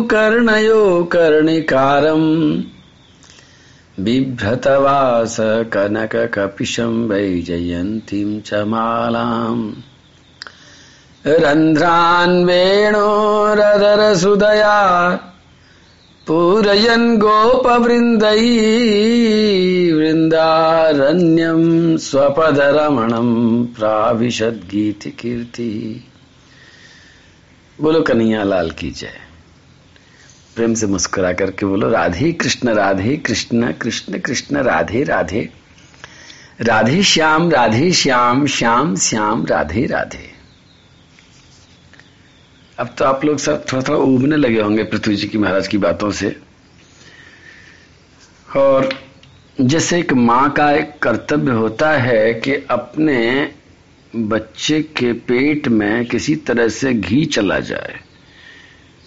कर्णयो कर्णिकारम् बिभ्रतवास कनककपिशं वैजयन्तीं च मालाम्। रन्ध्रान् वेणोरदरसुदया पूरयन् गोपवृन्दै वृन्दारण्यं स्वपदरमणं प्राविशद्गीतिकीर्ति। बोलो कन्हैया लाल की जय। प्रेम से मुस्कुरा करके बोलो, राधे कृष्ण राधे कृष्ण कृष्ण कृष्ण, राधे राधे। राधे श्याम राधे श्याम श्याम श्याम, राधे राधे। अब तो आप लोग सब थोड़ा थोड़ा उबने लगे होंगे पृथ्वी जी की महाराज की बातों से। और जैसे एक माँ का एक कर्तव्य होता है कि अपने बच्चे के पेट में किसी तरह से घी चला जाए।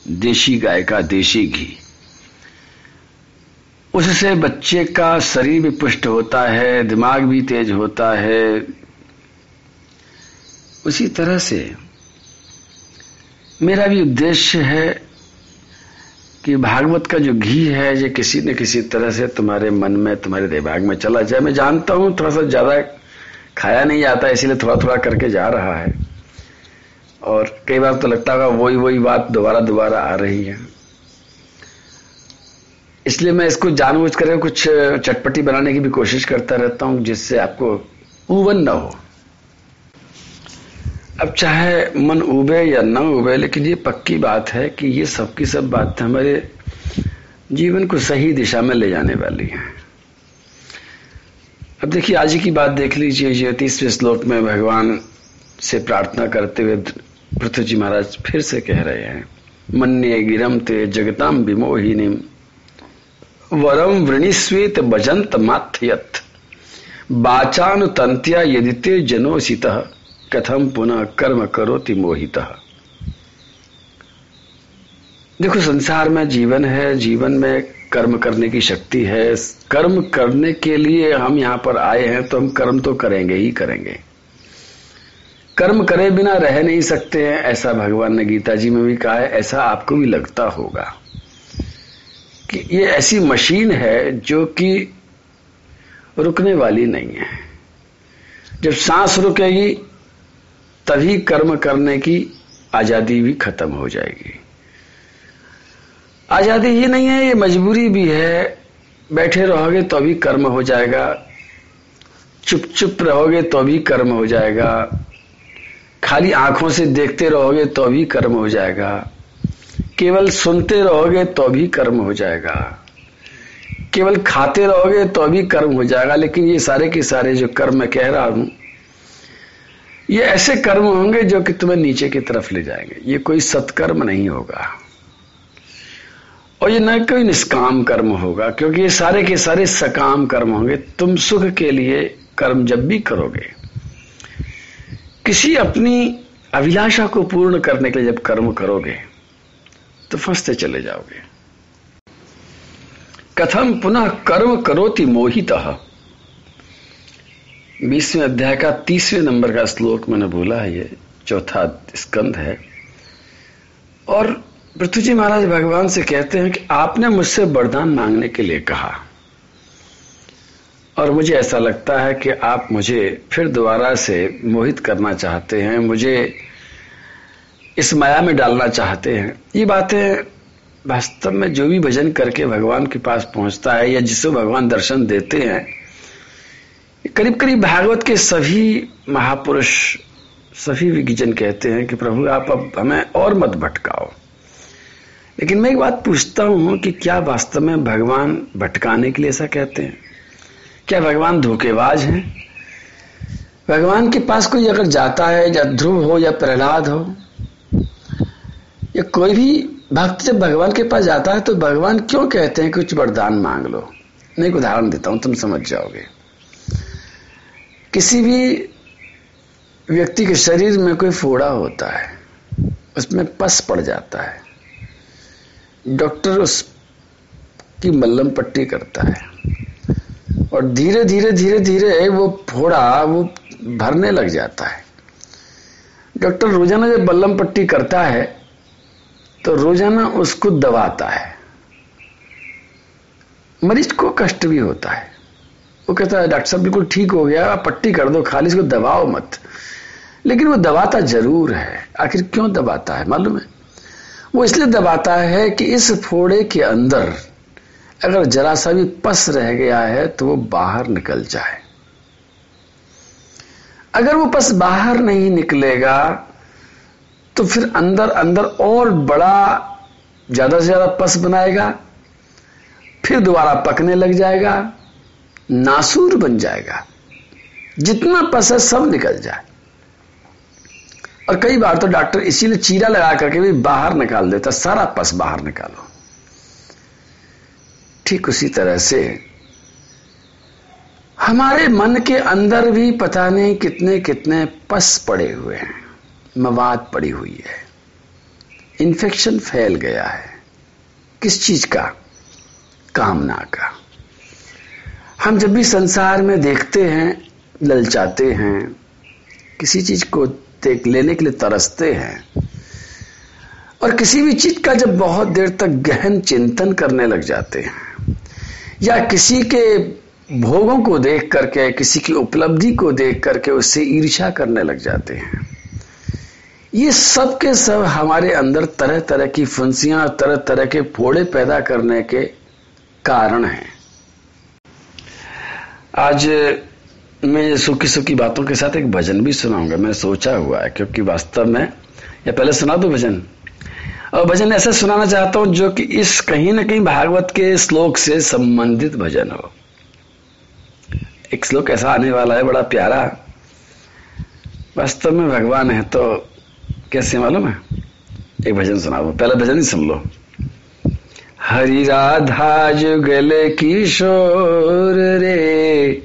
देशी गाय का देशी घी। उससे बच्चे का शरीर भी पुष्ट होता है, दिमाग भी तेज होता है। उसी तरह से मेरा भी उद्देश्य है कि भागवत का जो घी है, ये किसी न किसी तरह से तुम्हारे मन में, तुम्हारे दिमाग में चला जाए। मैं जानता हूँ, थोड़ा सा ज़्यादा खाया नहीं जाता इसीलिए थोड़ा थोड़ा करके जा रहा है। और कई बार तो लगता होगा वही वही बात दोबारा दोबारा आ रही है। इसलिए मैं इसको जानबूझ कर कुछ चटपटी बनाने की भी कोशिश करता रहता हूँ, जिससे आपको उबन न हो। अब चाहे मन उबे या न उबे लेकिन ये पक्की बात है कि ये सबकी सब बात हमारे जीवन को सही दिशा में ले जाने वाली है। अब देखिए, आज की बात देख लीजिए ज्योतिषवें श्लोक में भगवान से प्रार्थना करते हुए पृथ्वी जी महाराज फिर से कह रहे हैं, मन्य गिरम ते जगताम विमोहिनी वरम वृणीस्वेत बजंत माथयत। बाचानुतंत्या यदि ते जनोसित कथम पुनः कर्म करोति मोहित। देखो, संसार में जीवन है, जीवन में कर्म करने की शक्ति है। कर्म करने के लिए हम यहाँ पर आए हैं तो हम कर्म तो करेंगे ही करेंगे। कर्म करे बिना रह नहीं सकते हैं, ऐसा भगवान ने गीता जी में भी कहा है, ऐसा आपको भी लगता होगा। कि ये ऐसी मशीन है जो कि रुकने वाली नहीं है। जब सांस रुकेगी, तभी कर्म करने की आज़ादी भी खत्म हो जाएगी। आज़ादी ही नहीं है, ये मजबूरी भी है। बैठे रहोगे तो भी कर्म हो जाएगा। चुप चुप रहोगे तो भी कर्म हो जाएगा। खाली आँखों से देखते रहोगे तो भी कर्म हो जाएगा। केवल सुनते रहोगे तो भी कर्म हो जाएगा। केवल खाते रहोगे तो भी कर्म हो जाएगा, लेकिन ये सारे के सारे जो कर्म मैं कह रहा हूँ, ये ऐसे कर्म होंगे जो कि तुम्हें नीचे की तरफ़ ले जाएँगे। ये कोई सत्कर्म नहीं होगा। और ये न कोई निष्काम कर्म होगा, क्योंकि ये सारे के सारे सकाम कर्म होंगे। तुम सुख के लिए कर्म जब भी करोगे। किसी अपनी अभिलाषा को पूर्ण करने के लिए जब कर्म करोगे तो फंसते चले जाओगे। कथम पुनः कर्म करोति मोहित। बीसवें अध्याय का तीसवें नंबर का श्लोक मैंने बोला है, ये चौथा स्कंद है। और पृथ्वी जी महाराज भगवान से कहते हैं कि आपने मुझसे वरदान मांगने के लिए कहा। और मुझे ऐसा लगता है कि आप मुझे फिर दोबारा से मोहित करना चाहते हैं, मुझे इस माया में डालना चाहते हैं। ये बातें वास्तव में जो भी भजन करके भगवान के पास पहुँचता है या जिसे भगवान दर्शन देते हैं करीब करीब भागवत के सभी महापुरुष, सभी विज्ञजन कहते हैं कि प्रभु आप अब हमें और मत भटकाओ। लेकिन मैं एक बात पूछता हूँ कि क्या वास्तव में भगवान भटकाने के लिए ऐसा कहते हैं? क्या भगवान धोखेबाज हैं? भगवान के पास कोई अगर जाता है, या ध्रुव हो, या प्रहलाद हो, या कोई भी भक्त जब भगवान के पास जाता है तो भगवान क्यों कहते हैं कुछ वरदान मांग लो? मैं एक उदाहरण देता हूँ, तुम समझ जाओगे। किसी भी व्यक्ति के शरीर में कोई फोड़ा होता है, उसमें पस पड़ जाता है। डॉक्टर उस की मल्लम पट्टी करता है। और धीरे धीरे धीरे धीरे वो फोड़ा, वो भरने लग जाता है। डॉक्टर रोज़ाना जब बल्लम पट्टी करता है तो रोज़ाना उसको दबाता है। मरीज़ को कष्ट भी होता है। वो कहता है, डॉक्टर साहब, बिल्कुल ठीक हो गया पट्टी कर दो, खाली इसको दबाओ मत। लेकिन वो दबाता ज़रूर है। आखिर क्यों दबाता है, मालूम है? वो इसलिए दबाता है कि इस फोड़े के अंदर अगर जरा सा भी पस रह गया है तो वो बाहर निकल जाए। अगर वो पस बाहर नहीं निकलेगा तो फिर अंदर अंदर और बड़ा, ज़्यादा से ज़्यादा पस बनाएगा, फिर दोबारा पकने लग जाएगा, नासूर बन जाएगा। जितना पस है, सब निकल जाए। और कई बार तो डॉक्टर इसीलिए चीरा लगा करके भी बाहर निकाल देता सारा पस बाहर निकालो। ठीक उसी तरह से हमारे मन के अंदर भी पता नहीं कितने कितने पस पड़े हुए हैं, मवाद पड़ी हुई है। इन्फेक्शन फैल गया है। किस चीज़ का? कामना का। हम जब भी संसार में देखते हैं, ललचाते हैं, किसी चीज़ को देख लेने के लिए तरसते हैं, और किसी भी चीज़ का जब बहुत देर तक गहन चिंतन करने लग जाते हैं या किसी के भोगों को देख करके, किसी की उपलब्धि को देख करके उससे ईर्षा करने लग जाते हैं। ये सब के सब हमारे अंदर तरह तरह की फंसियाँ तरह तरह के फोड़े पैदा करने के कारण हैं। आज मैं सुखी सुखी बातों के साथ एक भजन भी सुनाऊँगा। मैं सोचा हुआ है, क्योंकि वास्तव में, या पहले सुना दो भजन। और भजन ऐसा सुनाना चाहता हूँ जो कि इस कहीं ना कहीं भागवत के श्लोक से संबंधित भजन हो। एक श्लोक ऐसा आने वाला है, बड़ा प्यारा। वास्तव में भगवान है तो कैसे मालूम है? एक भजन सुना दो पहला भजन ही सुन लो। हरि राधा जुगल किशोर रे,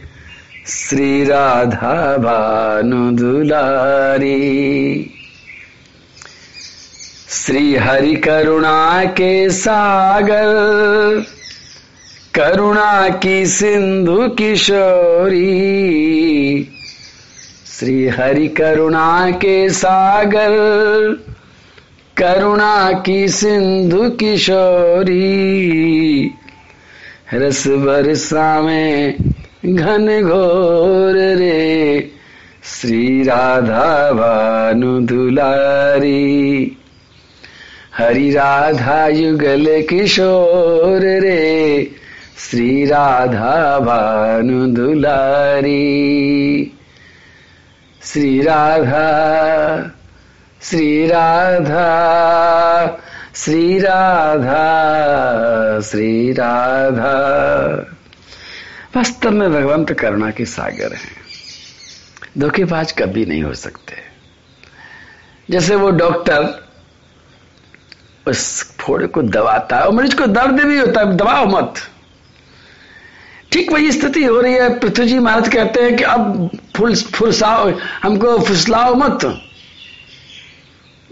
श्री राधा भानु दुलारी। श्री हरि करुणा के सागर, करुणा की सिंधु किशोरी। श्री हरि करुणा के सागर, करुणा की सिंधु किशोरी। रस बरसा में घन घोर रे, श्री राधा भानु दुलारी। हरि राधा युगल किशोर रे, श्री राधा भानु दुलारी श्री राधा श्री राधा श्री राधा श्री राधा। वास्तव में भगवान तो करुणा के सागर हैं। धोखेबाज कभी नहीं हो सकते। जैसे वो डॉक्टर उस फोड़े को दबाता है और मरीज़ को दर्द भी होता है दबाओ मत। ठीक वही स्थिति हो रही है। पृथ्वी जी महाराज कहते हैं कि अब फुल फुरसाओ हमको फुसलाओ मत।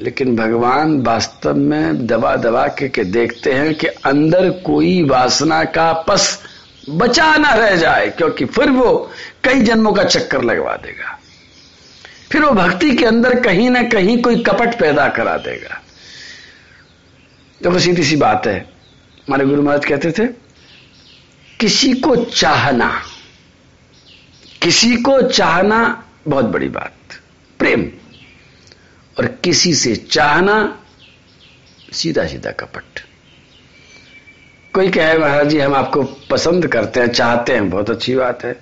लेकिन भगवान वास्तव में दबा दबा के, के देखते हैं कि अंदर कोई वासना का पस बचा ना रह जाए क्योंकि फिर वो कई जन्मों का चक्कर लगवा देगा। फिर वो भक्ति के अंदर कहीं ना कहीं कोई कपट पैदा करा देगा। देखो सीधी सी बात है। हमारे गुरु महाराज कहते थे, किसी को चाहना, किसी को चाहना बहुत बड़ी बात, प्रेम। और किसी से चाहना सीधा सीधा कपट। कोई कहे, महाराज जी, हम आपको पसंद करते हैं, चाहते हैं, बहुत अच्छी बात है।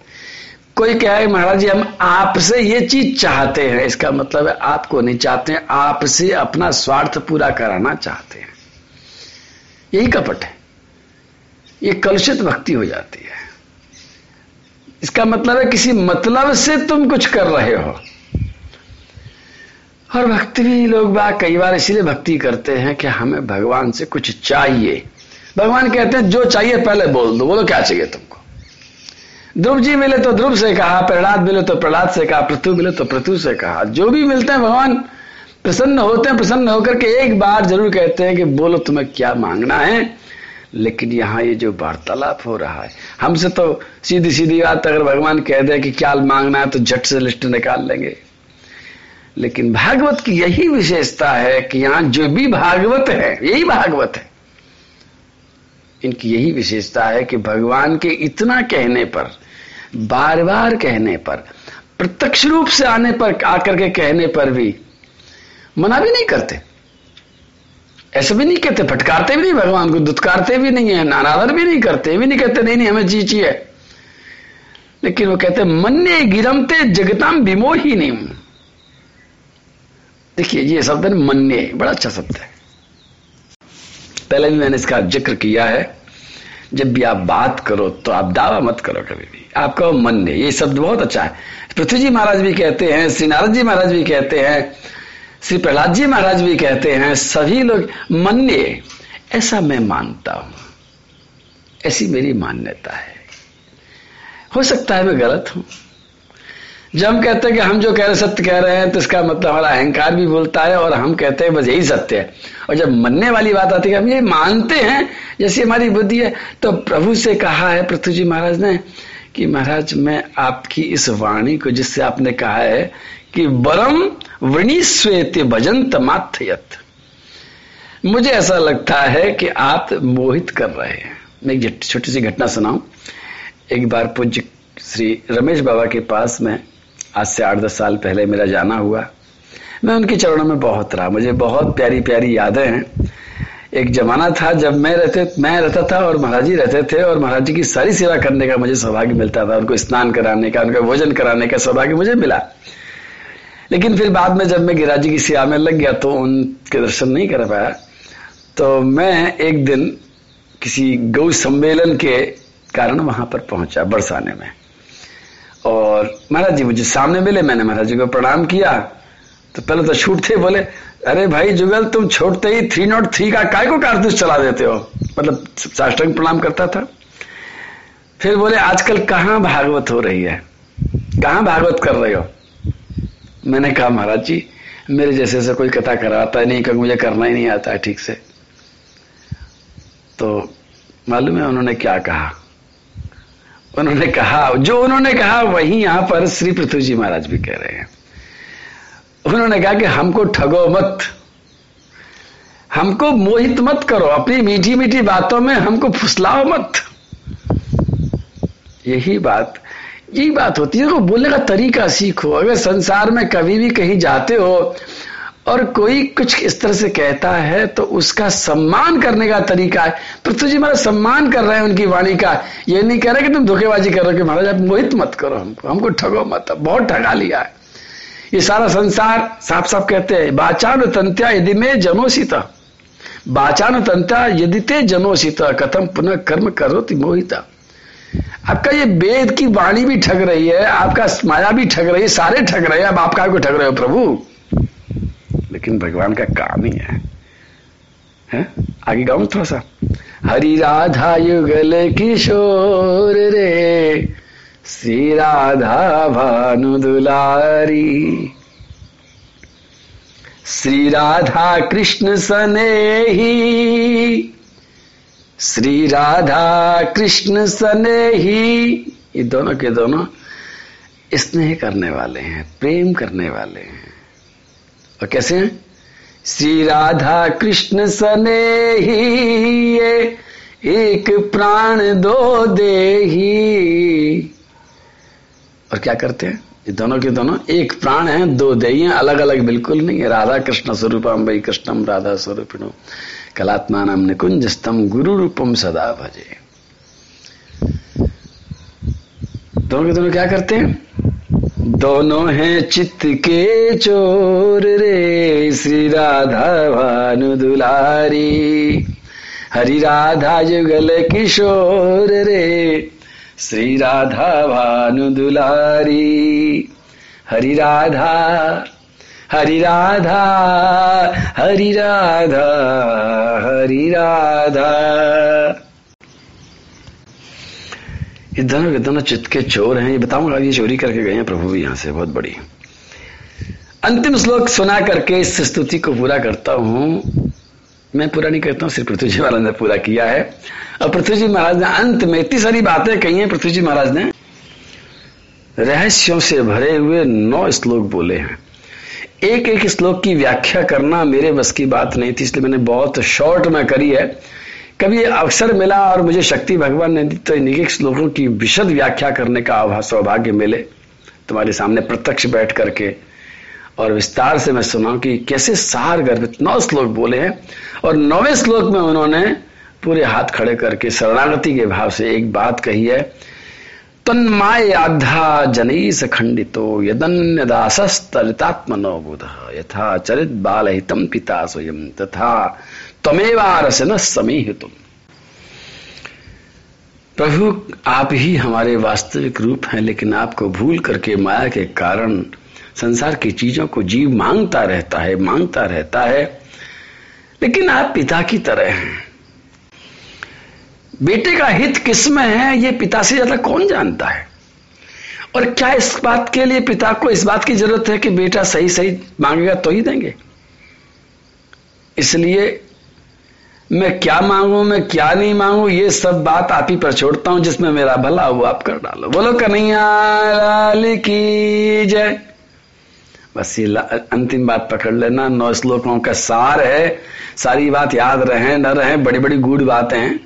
कोई कहे, महाराज जी, हम आपसे ये चीज़ चाहते हैं, इसका मतलब है आपको नहीं चाहते, आपसे अपना स्वार्थ पूरा कराना चाहते हैं। यही कपट है। ये कलुषित भक्ति हो जाती है। इसका मतलब है किसी मतलब से तुम कुछ कर रहे हो। और भक्ति भी लोग बाग कई बार इसीलिए भक्ति करते हैं कि हमें भगवान से कुछ चाहिए। भगवान कहते हैं, जो चाहिए पहले बोल दो। बोलो, क्या चाहिए तुमको? ध्रुव जी मिले तो ध्रुव से कहा, प्रहलाद मिले तो प्रहलाद से कहा, पृथु मिले तो पृथु से कहा। जो भी मिलते हैं भगवान प्रसन्न होते हैं, प्रसन्न होकर के एक बार ज़रूर कहते हैं कि बोलो तुम्हें क्या मांगना है? लेकिन यहाँ ये जो वार्तालाप हो रहा है, हमसे तो सीधी सीधी बात अगर भगवान कह दे कि क्या मांगना है तो झट से लिस्ट निकाल लेंगे। लेकिन भागवत की यही विशेषता है कि यहाँ जो भी भागवत है, यही भागवत है। इनकी यही विशेषता है कि भगवान के इतना कहने पर बार बार कहने पर, प्रत्यक्ष रूप से आने पर, आकर के कहने पर भी मना भी नहीं करते। ऐसे भी नहीं कहते, फटकारते भी नहीं, भगवान को दुत्कारते भी नहीं है नानादर भी नहीं करते, भी नहीं कहते, नहीं नहीं, हमें चीची है लेकिन वो कहते, मन्य गिरमते जगताम विमोही नहीं देखिए, ये शब्द है मन्य, बड़ा अच्छा शब्द है। पहले भी मैंने इसका ज़िक्र किया है, जब भी आप बात करो तो आप दावा मत करो कभी भी। आपका मन ने ये शब्द बहुत अच्छा है। पृथ्वी जी महाराज भी कहते हैं, श्री नारद जी महाराज भी कहते हैं श्री प्रहलाद जी महाराज भी कहते हैं, सभी लोग मन्य ऐसा मैं मानता हूँ। ऐसी मेरी मान्यता है। हो सकता है मैं गलत हूँ। जब हम कहते हैं कि हम जो कह रहे सत्य कह रहे हैं तो इसका मतलब हमारा अहंकार भी बोलता है और हम कहते हैं, बस यही सत्य है। और जब मनने वाली बात आती है, हम ये मानते हैं, जैसी हमारी बुद्धि है तो प्रभु से कहा है, पृथ्वी जी महाराज ने, कि महाराज, मैं आपकी इस वाणी को जिससे आपने कहा है कि बरम वृणी श्वेत भजंत माथयत। मुझे ऐसा लगता है कि आप मोहित कर रहे हैं। मैं एक छोटी सी घटना सुनाऊं। एक बार पूज्य श्री रमेश बाबा के पास में आज से आठ दस साल पहले मेरा जाना हुआ। मैं उनके चरणों में बहुत रहा। मुझे बहुत प्यारी प्यारी यादें हैं। एक जमाना था जब मैं रहते मैं रहता था और महाराज जी रहते थे और महाराज जी की सारी सेवा करने का मुझे सौभाग्य मिलता था। उनको स्नान कराने का, उनका भोजन कराने का सौभाग्य मुझे मिला। लेकिन फिर बाद में जब मैं गिरिराज जी की सेवा में लग गया तो उनके दर्शन नहीं कर पाया तो मैं एक दिन किसी गौ सम्मेलन के कारण वहाँ पर पहुँचा बरसाने में। और महाराज जी मुझे सामने मिले, मैंने महाराज जी को प्रणाम किया। तो पहले तो छूट थे, बोले, अरे भाई जुगल, तुम छोड़ते ही थ्री नॉट थ्री का काय को कारतूस चला देते हो? मतलब साष्टांग प्रणाम करता था। फिर बोले, आजकल कहाँ भागवत हो रही है? कहाँ भागवत कर रहे हो? मैंने कहा, महाराज जी, मेरे जैसे से कोई कथा कराता नहीं क्योंकि मुझे करना ही नहीं आता ठीक से। तो मालूम है उन्होंने क्या कहा? उन्होंने कहा, जो उन्होंने कहा, वही यहाँ पर श्री पृथ्वी जी महाराज भी कह रहे हैं। उन्होंने कहा कि हमको ठगो मत, हमको मोहित मत करो, अपनी मीठी मीठी बातों में हमको फुसलाओ मत। यही बात यही बात होती है बोलने का तरीका सीखो अगर संसार में कभी भी कहीं जाते हो और कोई कुछ इस तरह से कहता है तो उसका सम्मान करने का तरीका है। पृथ्वी जी महाराज सम्मान कर रहे हैं उनकी वाणी का। ये नहीं कह रहे कि तुम धोखेबाजी कर रहे हो महाराज, आप मोहित मत करो हमको। हमको ठगो मत। बहुत ठगा लिया है। ये सारा संसार साफ़ साफ़ कहते हैं बाचान तंत्या यदि में जनोषित। बाचान तंत्या यदि ते जनोषित। कथम पुनः कर्म करो मोहिता। आपका ये वेद की वाणी भी ठग रही है आपका माया भी ठग रही है सारे ठग रहे हैं अब आप को ठग रहे हो प्रभु। लेकिन भगवान का काम ही है, है? आगे गाऊ थोड़ा सा? हरि राधा युगल किशोर रे श्री राधा भानु दुलारी श्री राधा कृष्ण सने ही श्री राधा कृष्ण सने ही ये दोनों के दोनों स्नेह करने वाले हैं, प्रेम करने वाले हैं। और कैसे हैं? श्री राधा कृष्ण सने ही ये एक प्राण दो दे ही और क्या करते हैं? ये दोनों के दोनों एक प्राण है, दो दे अलग अलग बिल्कुल नहीं है। राधा कृष्ण स्वरूपम भाई कृष्णम राधा स्वरूपिणो। कलात्मा नाम निकुंजस्तम गुरु रूपम सदा भजे। दोनों के दोनों क्या करते हैं? दोनों हैं चित्त के चोर रे, श्री राधा भानु दुलारी। हरि राधा युगल किशोर रे, श्री राधा भानु दुलारी। हरि राधा हरि राधा हरि राधा हरि राधा। ये दोनों के दोनों चित्त के चोर हैं, ये बताऊँगा ये चोरी करके गए हैं, प्रभु भी यहाँ से, बहुत बड़ी। अंतिम श्लोक सुना करके इस स्तुति को पूरा करता हूँ। मैं पूरा नहीं करता हूँ, सिर्फ़ पृथ्वी जी महाराज ने पूरा किया है। और पृथ्वी जी महाराज ने अंत में इतनी सारी बातें कही हैं, पृथ्वी जी महाराज ने। रहस्यों से भरे हुए नौ श्लोक बोले हैं। एक एक श्लोक की व्याख्या करना मेरे बस की बात नहीं थी, इसलिए मैंने बहुत शॉर्ट में करी है। कभी अवसर मिला और मुझे शक्ति भगवान ने दी तो इन श्लोकों की विशद व्याख्या करने का सौभाग्य मिले तुम्हारे सामने प्रत्यक्ष बैठ करके। और विस्तार से मैं सुना कि कैसे सार गर्भित नौ श्लोक बोले हैं और नौवे श्लोक में उन्होंने पूरे हाथ खड़े करके शरणागति के भाव से एक बात कही है। तन्मायाधा जनईस खंडितो यदन्य दासस्तरितात्मनो बुध यथा चरित बाल हितम पिता स्वयं, तथा तमेवारस न समीहितुम। प्रभु, आप ही हमारे वास्तविक रूप हैं, लेकिन आपको भूल करके माया के कारण संसार की चीज़ों को जीव माँगता रहता है, माँगता रहता है। लेकिन आप पिता की तरह हैं। बेटे का हित किसमें है, ये पिता से ज़्यादा कौन जानता है? और क्या इस बात के लिए पिता को इस बात की ज़रूरत है कि बेटा सही सही मांगेगा तो ही देंगे? इसलिए मैं क्या मांगू, मैं क्या नहीं मांगू, ये सब बात आप ही पर छोड़ता हूँ, जिसमें मेरा भला हो आप कर डालो। बोलो, कन्हैया लाल की जय। बस ये अंतिम बात पकड़ लेना, नौ श्लोकों का सार है। सारी बात याद रहे, न रहे बड़ी बड़ी गूढ़ बातें हैं।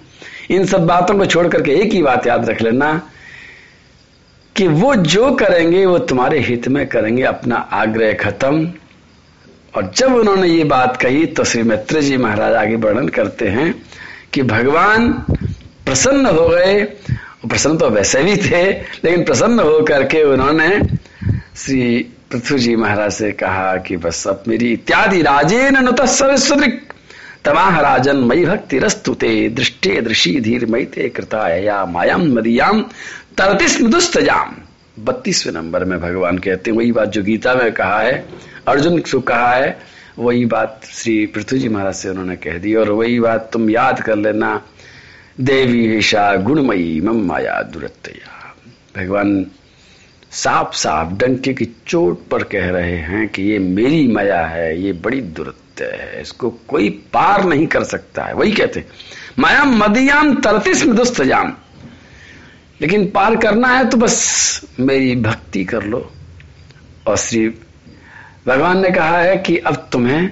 इन सब बातों को छोड़ करके एक ही बात याद रख लेना कि वो जो करेंगे, वो तुम्हारे हित में करेंगे, अपना आग्रह खत्म। और जब उन्होंने ये बात कही तो श्री मित्र जी महाराज आगे वर्णन करते हैं कि भगवान प्रसन्न हो गए। प्रसन्न तो वैसे भी थे, लेकिन प्रसन्न होकर के उन्होंने श्री पृथ्वी जी महाराज से कहा कि बस अब मेरी इत्यादि राजेन नुत सरस्वदृक तमाह राजन मई भक्ति रस्तुते दृष्टे दृषि धीर मई ते कृता या मायाम मदियाम, तरतिस मृदुस्तजाम बत्तीसवें नंबर में भगवान कहते हैं, वही बात जो गीता में कहा है, अर्जुन को कहा है, वही बात श्री पृथ्वी जी महाराज से उन्होंने कह दी, और वही बात तुम याद कर लेना, देवी ईशा गुणमयी मम माया दुरतया भगवान साफ़ साफ़ डंके की चोट पर कह रहे हैं कि ये मेरी माया है, ये बड़ी दुरत्य है, इसको कोई पार नहीं कर सकता है। वही कहते माया मदियाम तरतिस मृदुस्तजाम। लेकिन पार करना है तो बस मेरी भक्ति कर लो। और श्री भगवान ने कहा है कि अब तुम्हें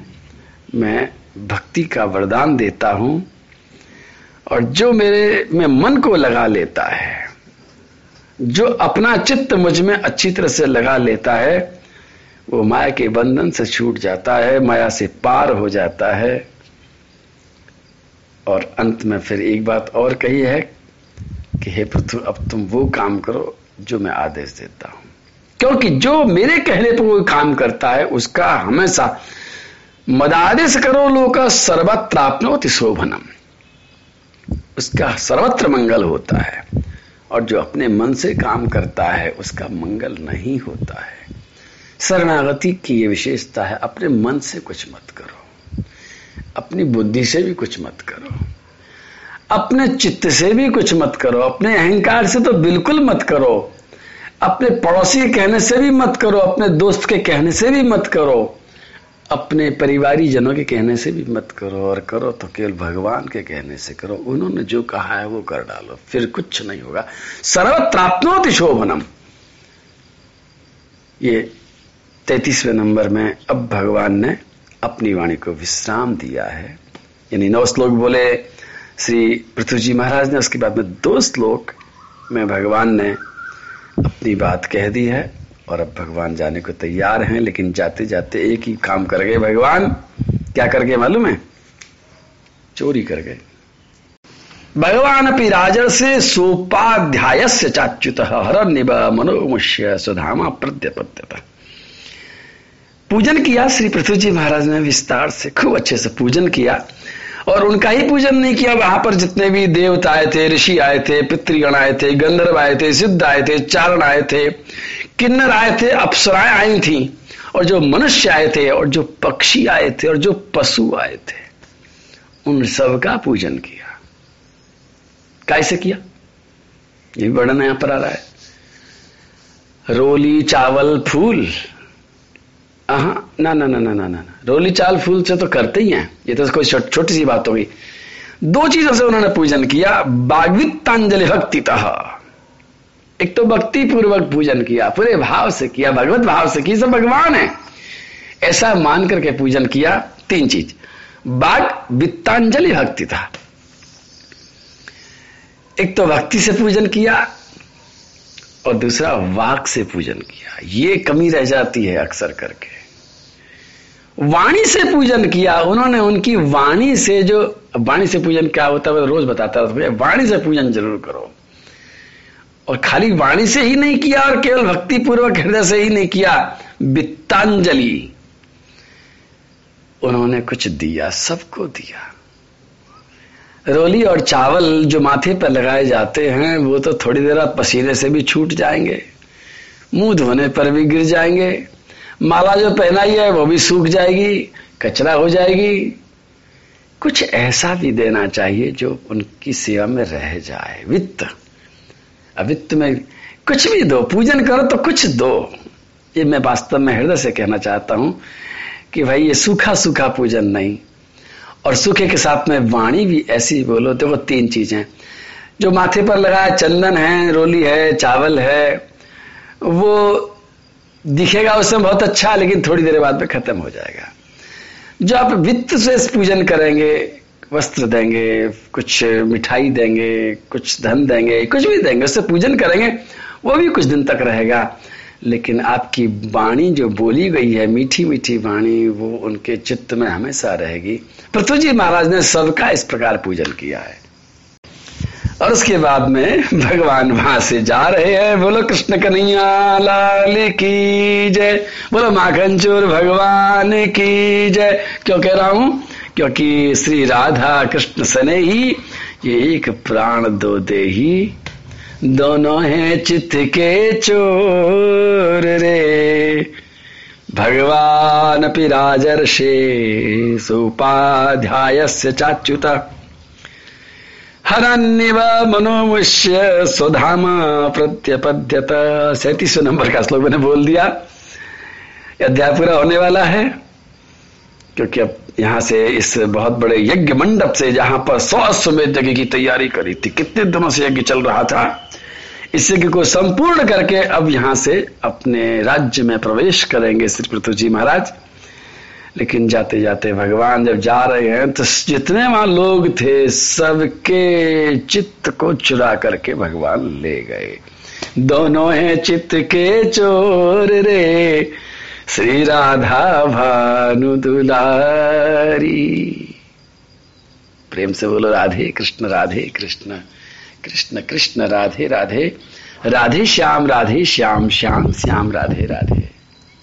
मैं भक्ति का वरदान देता हूँ और जो मेरे, में मन को लगा लेता है, जो अपना चित्त मुझमें अच्छी तरह से लगा लेता है वो माया के बंधन से छूट जाता है, माया से पार हो जाता है। और अंत में फिर एक बात और कही है कि, हे पृथ्वी, अब तुम वो काम करो जो मैं आदेश देता हूँ। क्योंकि जो मेरे कहने पर कोई काम करता है, उसका हमेशा मदादेश करो लोग सर्वत्र आपनोति शोभनम। उसका सर्वत्र मंगल होता है और जो अपने मन से काम करता है, उसका मंगल नहीं होता है। शरणागति की यह विशेषता है, अपने मन से कुछ मत करो। अपनी बुद्धि से भी कुछ मत करो। अपने चित्त से भी कुछ मत करो। अपने अहंकार से तो बिल्कुल मत करो। अपने पड़ोसी के कहने से भी मत करो। अपने दोस्त के कहने से भी मत करो। अपने परिवारी जनों के कहने से भी मत करो। और करो तो केवल भगवान के कहने से करो। उन्होंने जो कहा है वो कर डालो। फिर कुछ नहीं होगा। सर्वत्रात्मोति शोभनम। ये तैतीसवें नंबर में अब भगवान ने अपनी वाणी को विश्राम दिया है। यानी नौ श्लोक बोले, श्री पृथ्वी जी महाराज ने, उसके बाद में दो श्लोक में भगवान ने अपनी बात कह दी है और अब भगवान जाने को तैयार हैं, लेकिन जाते जाते एक ही काम कर गए भगवान। क्या कर गए मालूम है? चोरी कर गए। भगवान अपनी राजर से सोपाध्याय से चाच्युत हर निब मनोमुष्य सुधामा प्रत्यपत्यता। पूजन किया श्री पृथ्वी जी महाराज ने विस्तार से खूब अच्छे से पूजन किया और उनका ही पूजन नहीं किया वहाँ पर जितने भी देवता आए थे ऋषि आए थे पितृगण आए थे गंधर्व आए थे सिद्ध आए थे चारण आए थे किन्नर आए थे अप्सराएँ आई थी और जो मनुष्य आए थे और जो पक्षी आए थे और जो पशु आए थे उन सब का पूजन किया कैसे किया ये वर्णन यहाँ पर आ रहा है रोली चावल फूल ना ना ना ना ना ना रोली चाल फूल से तो करते ही हैं। ये तो कोई छोटी सी बात होगी दो चीज़ों से उन्होंने पूजन किया, बागवित्तांजलि भक्ति एक तो भक्ति पूर्वक पूजन किया, पूरे भाव से किया, भगवत भाव से किया, सब भगवान है। ऐसा मान करके पूजन किया, तीन चीज़। बाग वित्तांजलि भक्ति था एक तो भक्ति से पूजन किया, और दूसरा वाक से पूजन किया। ये कमी रह जाती है अक्सर करके। वाणी से पूजन किया, उन्होंने उनकी वाणी से जो, वाणी से पूजन क्या होता है रोज बताता था वाणी से पूजन ज़रूर करो। और खाली वाणी से ही नहीं किया, और केवल भक्ति पूर्वक हृदय से ही नहीं किया, वित्तांजलि। उन्होंने कुछ दिया, सबको दिया। रोली और चावल जो माथे पर लगाए जाते हैं, वो तो थोड़ी देर पसीने से भी छूट जाएँगे। मुँह धोने पर भी गिर जाएँगे। माला जो पहनाई है, वो भी सूख जाएगी, कचरा हो जाएगी। कुछ ऐसा भी देना चाहिए जो उनकी सेवा में रह जाए। वित्त। अवित्त में कुछ भी दो, पूजन करो तो कुछ दो। ये मैं वास्तव में हृदय से कहना चाहता हूँ कि भाई ये सूखा सूखा पूजन नहीं। और सूखे के साथ में वाणी भी ऐसी बोलो देखो तीन चीज़ें। जो माथे पर लगाया चंदन है, रोली है, चावल है, वो दिखेगा उसमें बहुत अच्छा लेकिन थोड़ी देर बाद में खत्म हो जाएगा। जो आप वित्त से पूजन करेंगे, वस्त्र देंगे, कुछ मिठाई देंगे, कुछ धन देंगे, कुछ भी देंगे, उससे पूजन करेंगे, वो भी कुछ दिन तक रहेगा। लेकिन आपकी वाणी जो बोली गई है, मीठी मीठी वाणी, वो उनके चित्त में हमेशा रहेगी। पृथ्वी जी महाराज ने सबका इस प्रकार पूजन किया है। और उसके बाद में भगवान वहाँ से जा रहे हैं। बोलो, कृष्ण कन्हैया, लाल की जय। बोलो माखन चोर भगवान की जय। क्यों कह रहा हूँ? क्योंकि श्री राधा कृष्ण सने ही ये एक प्राण दो दे ही दोनों हैं चित्त के चोर रे। भगवान पिराजर्षे सुपाध्याय चाच्युता। हरण्यव मनोमुष्य स्वधाम प्रत्यपद्यत। सैतीसवें नंबर का श्लोक मैंने बोल दिया। अध्याय पूरा होने वाला है, क्योंकि अब यहाँ से इस बहुत बड़े यज्ञ मंडप से जहाँ पर सौ अश्वमेध यज्ञ की तैयारी करी थी। कितने दिनों से यज्ञ चल रहा था। इस यज्ञ को संपूर्ण करके अब यहाँ से अपने राज्य में प्रवेश करेंगे श्री पृथ्वी जी महाराज। लेकिन जाते जाते भगवान जब जा रहे हैं तो जितने वहाँ लोग थे, सबके चित्त को चुरा करके भगवान ले गए। दोनों हैं चित्त के चोर रे, श्री राधा भानु दुलारी प्रेम से बोलो, राधे कृष्ण राधे कृष्ण कृष्ण कृष्ण, राधे राधे। राधे श्याम राधे श्याम श्याम श्याम, राधे राधे।